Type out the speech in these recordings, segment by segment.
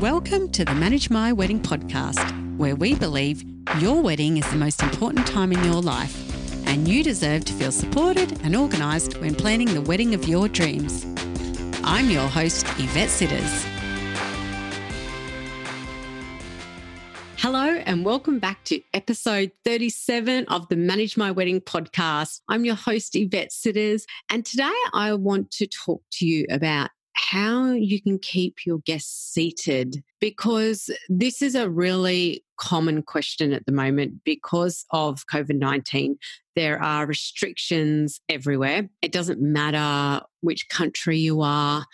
Welcome to the Manage My Wedding podcast, where we believe your wedding is the most important time in your life, and you deserve to feel supported and organised when planning the wedding of your dreams. I'm your host, Yvette Sitters. Hello, and welcome back to episode 37 of the Manage My Wedding podcast. I'm your host, Yvette Sitters, and today I want to talk to you about how you can keep your guests seated because this is a really common question at the moment because of COVID 19. There are restrictions everywhere. It doesn't matter which country you are,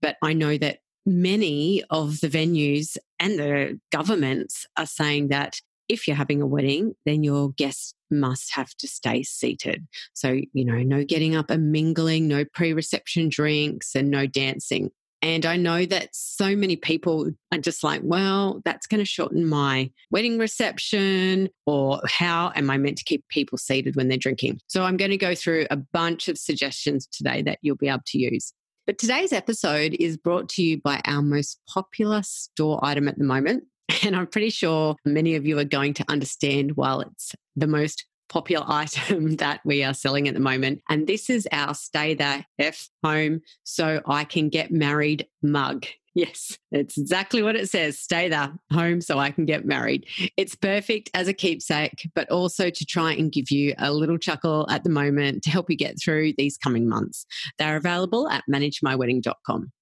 but I know that many of the venues and the governments are saying that if you're having a wedding, then your guests must have to stay seated. So, you know, no getting up and mingling, no pre reception drinks, and no dancing. And I know that so many people are just like, well, that's going to shorten my wedding reception, or how am I meant to keep people seated when they're drinking? So I'm going to go through a bunch of suggestions today that you'll be able to use. But today's episode is brought to you by our most popular store item at the moment, and I'm pretty sure many of you are going to understand while it's the most popular item that we are selling at the moment. And this is our Stay The F Home So I Can Get Married mug. Yes, it's exactly what it says. Stay there, home so I can get married. It's perfect as a keepsake, but also to try and give you a little chuckle at the moment to help you get through these coming months. They're available at managemywedding.com.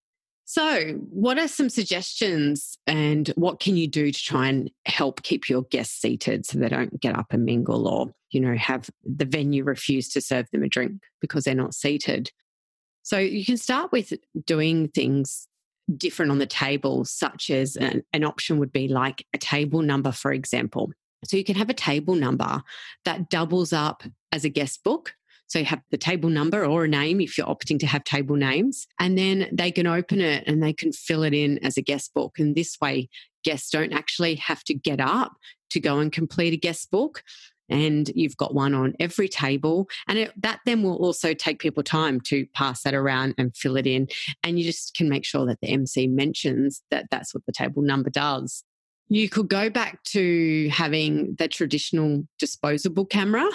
So, what are some suggestions and what can you do to try and help keep your guests seated so they don't get up and mingle or, you know, have the venue refuse to serve them a drink because they're not seated? So, you can start with doing things different on the table, such as an, an option would be like a table number, for example. So, you can have a table number that doubles up as a guest book. So you have the table number or a name if you're opting to have table names, and then they can open it and they can fill it in as a guest book. And this way, guests don't actually have to get up to go and complete a guest book. And you've got one on every table. And it, that then will also take people time to pass that around and fill it in. And you just can make sure that the MC mentions that that's what the table number does. You could go back to having the traditional disposable camera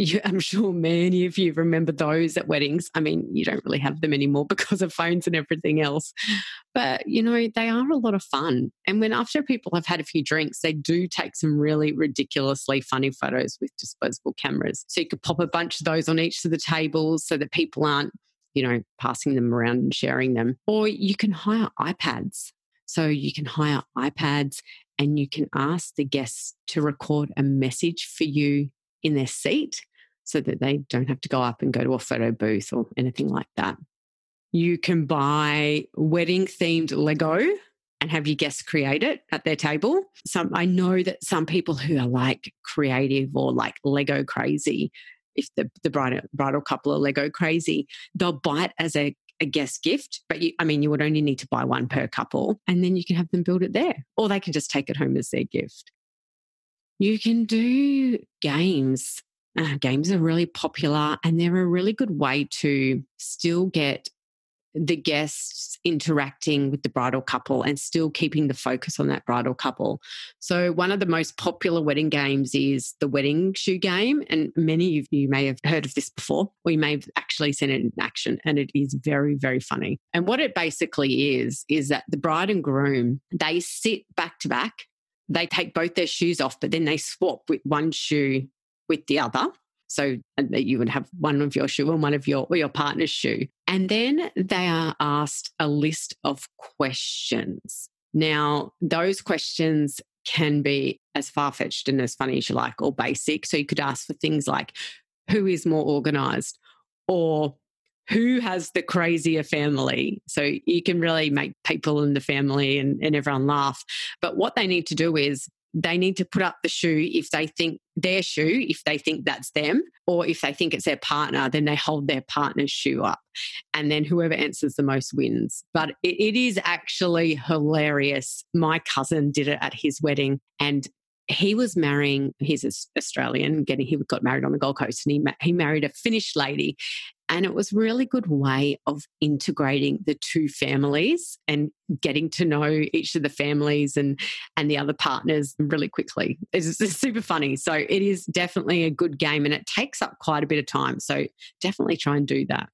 you, I'm sure many of you remember those at weddings. I mean, you don't really have them anymore because of phones and everything else. But, you know, they are a lot of fun. And when after people have had a few drinks, they do take some really ridiculously funny photos with disposable cameras. So you could pop a bunch of those on each of the tables so that people aren't, you know, passing them around and sharing them. Or you can hire iPads. So you can hire iPads and you can ask the guests to record a message for you in their seat so that they don't have to go up and go to a photo booth or anything like that. You can buy wedding themed Lego and have your guests create it at their table. Some I know that some people who are like creative or like Lego crazy, if the, the bridal, bridal couple are Lego crazy, they'll buy it as a, a guest gift. But you, I mean, you would only need to buy one per couple and then you can have them build it there. Or they can just take it home as their gift. You can do games. Uh, games are really popular and they're a really good way to still get the guests interacting with the bridal couple and still keeping the focus on that bridal couple. So, one of the most popular wedding games is the wedding shoe game. And many of you may have heard of this before, or you may have actually seen it in action. And it is very, very funny. And what it basically is, is that the bride and groom, they sit back to back they take both their shoes off, but then they swap with one shoe with the other. So you would have one of your shoe and one of your or your partner's shoe. And then they are asked a list of questions. Now, those questions can be as far fetched and as funny as you like, or basic. So you could ask for things like who is more organized, or who has the crazier family. So you can really make people in the family and, and everyone laugh. But what they need to do is they need to put up the shoe if they think their shoe, if they think that's them, or if they think it's their partner, then they hold their partner's shoe up. And then whoever answers the most wins. But it, it is actually hilarious. My cousin did it at his wedding, and he was marrying, he's Australian, getting he got married on the Gold Coast, and he he married a Finnish lady, and it was really good way of integrating the two families and getting to know each of the families and and the other partners really quickly. It's, it's super funny. So it is definitely a good game, and it takes up quite a bit of time. So definitely try and do that.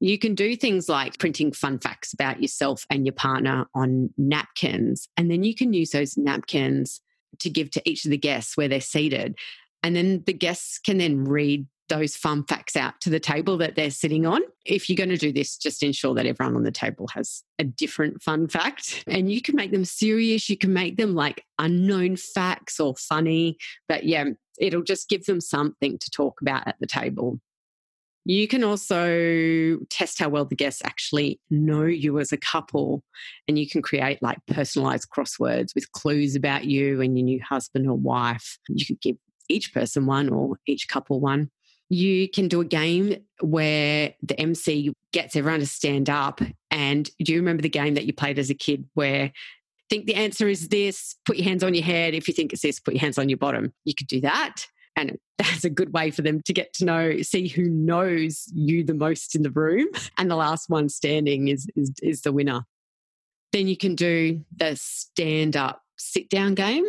You can do things like printing fun facts about yourself and your partner on napkins, and then you can use those napkins to give to each of the guests where they're seated. And then the guests can then read those fun facts out to the table that they're sitting on. If you're going to do this, just ensure that everyone on the table has a different fun fact. And you can make them serious, you can make them like unknown facts or funny. But yeah, it'll just give them something to talk about at the table. You can also test how well the guests actually know you as a couple, and you can create like personalized crosswords with clues about you and your new husband or wife. You could give each person one or each couple one. You can do a game where the MC gets everyone to stand up. And do you remember the game that you played as a kid where think the answer is this, put your hands on your head. If you think it's this, put your hands on your bottom. You could do that. And that's a good way for them to get to know, see who knows you the most in the room. And the last one standing is, is, is the winner. Then you can do the stand up, sit down game.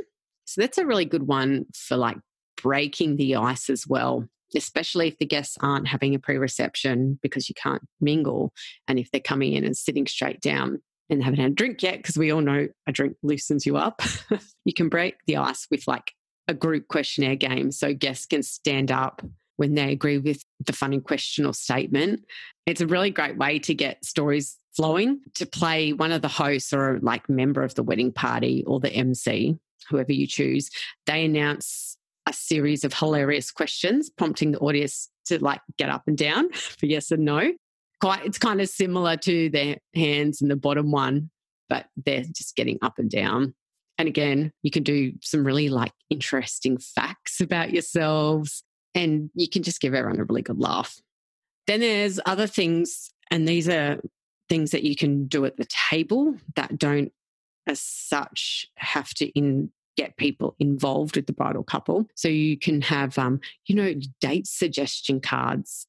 So that's a really good one for like breaking the ice as well, especially if the guests aren't having a pre reception because you can't mingle. And if they're coming in and sitting straight down and haven't had a drink yet, because we all know a drink loosens you up, you can break the ice with like a group questionnaire game so guests can stand up when they agree with the funny question or statement. It's a really great way to get stories flowing to play one of the hosts or like member of the wedding party or the MC, whoever you choose. They announce a series of hilarious questions, prompting the audience to like get up and down for yes and no. Quite, it's kind of similar to the hands and the bottom one, but they're just getting up and down. And again, you can do some really like interesting facts about yourselves and you can just give everyone a really good laugh. Then there's other things, and these are things that you can do at the table that don't, as such, have to in, get people involved with the bridal couple. So you can have, um, you know, date suggestion cards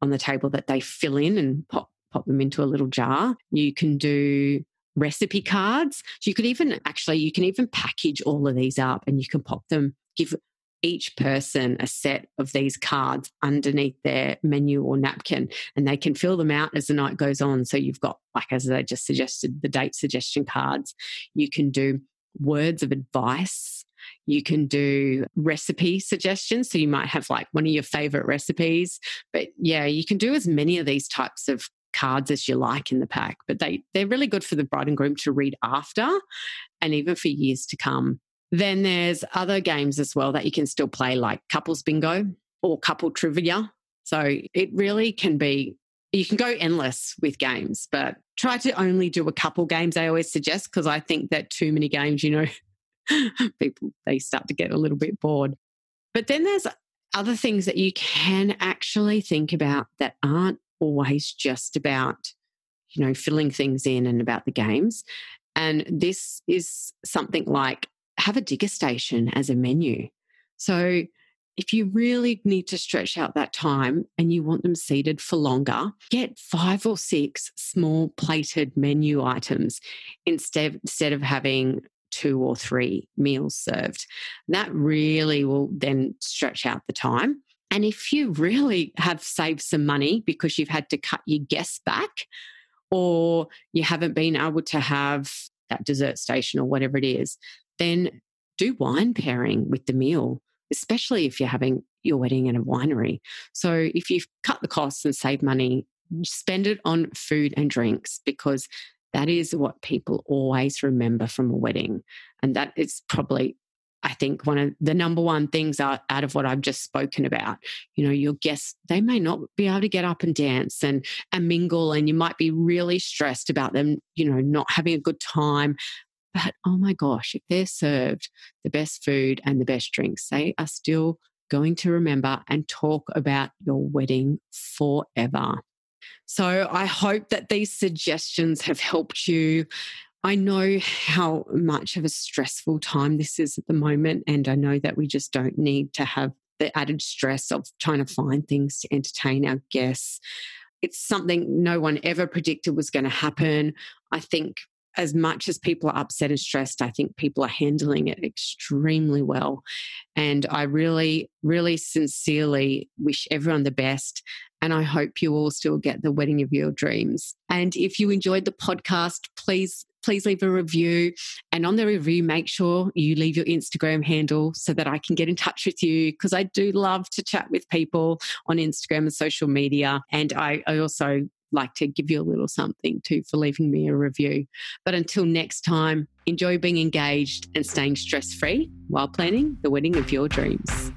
on the table that they fill in and pop pop them into a little jar. You can do recipe cards. So you could even actually, you can even package all of these up and you can pop them, give each person a set of these cards underneath their menu or napkin and they can fill them out as the night goes on. So you've got, like as I just suggested, the date suggestion cards. You can do words of advice. You can do recipe suggestions. So you might have like one of your favorite recipes. But yeah, you can do as many of these types of cards as you like in the pack, but they, they're really good for the bride and groom to read after and even for years to come. Then there's other games as well that you can still play, like couples bingo or couple trivia. So it really can be, you can go endless with games, but try to only do a couple games, I always suggest, because I think that too many games, you know, people, they start to get a little bit bored. But then there's other things that you can actually think about that aren't always just about, you know, filling things in and about the games. And this is something like have a degustation as a menu. So if you really need to stretch out that time and you want them seated for longer, get five or six small plated menu items instead, instead of having two or three meals served. That really will then stretch out the time. And if you really have saved some money because you've had to cut your guests back, or you haven't been able to have that dessert station or whatever it is, then do wine pairing with the meal, especially if you're having your wedding in a winery. So if you've cut the costs and save money, spend it on food and drinks because that is what people always remember from a wedding. And that is probably I think one of the number one things out, out of what I've just spoken about, you know, your guests, they may not be able to get up and dance and, and mingle, and you might be really stressed about them, you know, not having a good time. But oh my gosh, if they're served the best food and the best drinks, they are still going to remember and talk about your wedding forever. So I hope that these suggestions have helped you I know how much of a stressful time this is at the moment. And I know that we just don't need to have the added stress of trying to find things to entertain our guests. It's something no one ever predicted was going to happen. I think as much as people are upset and stressed, I think people are handling it extremely well. And I really, really sincerely wish everyone the best. And I hope you all still get the wedding of your dreams. And if you enjoyed the podcast, please please leave a review. And on the review, make sure you leave your Instagram handle so that I can get in touch with you because I do love to chat with people on Instagram and social media. And I, I also like to give you a little something too for leaving me a review. But until next time, enjoy being engaged and staying stress free while planning the wedding of your dreams.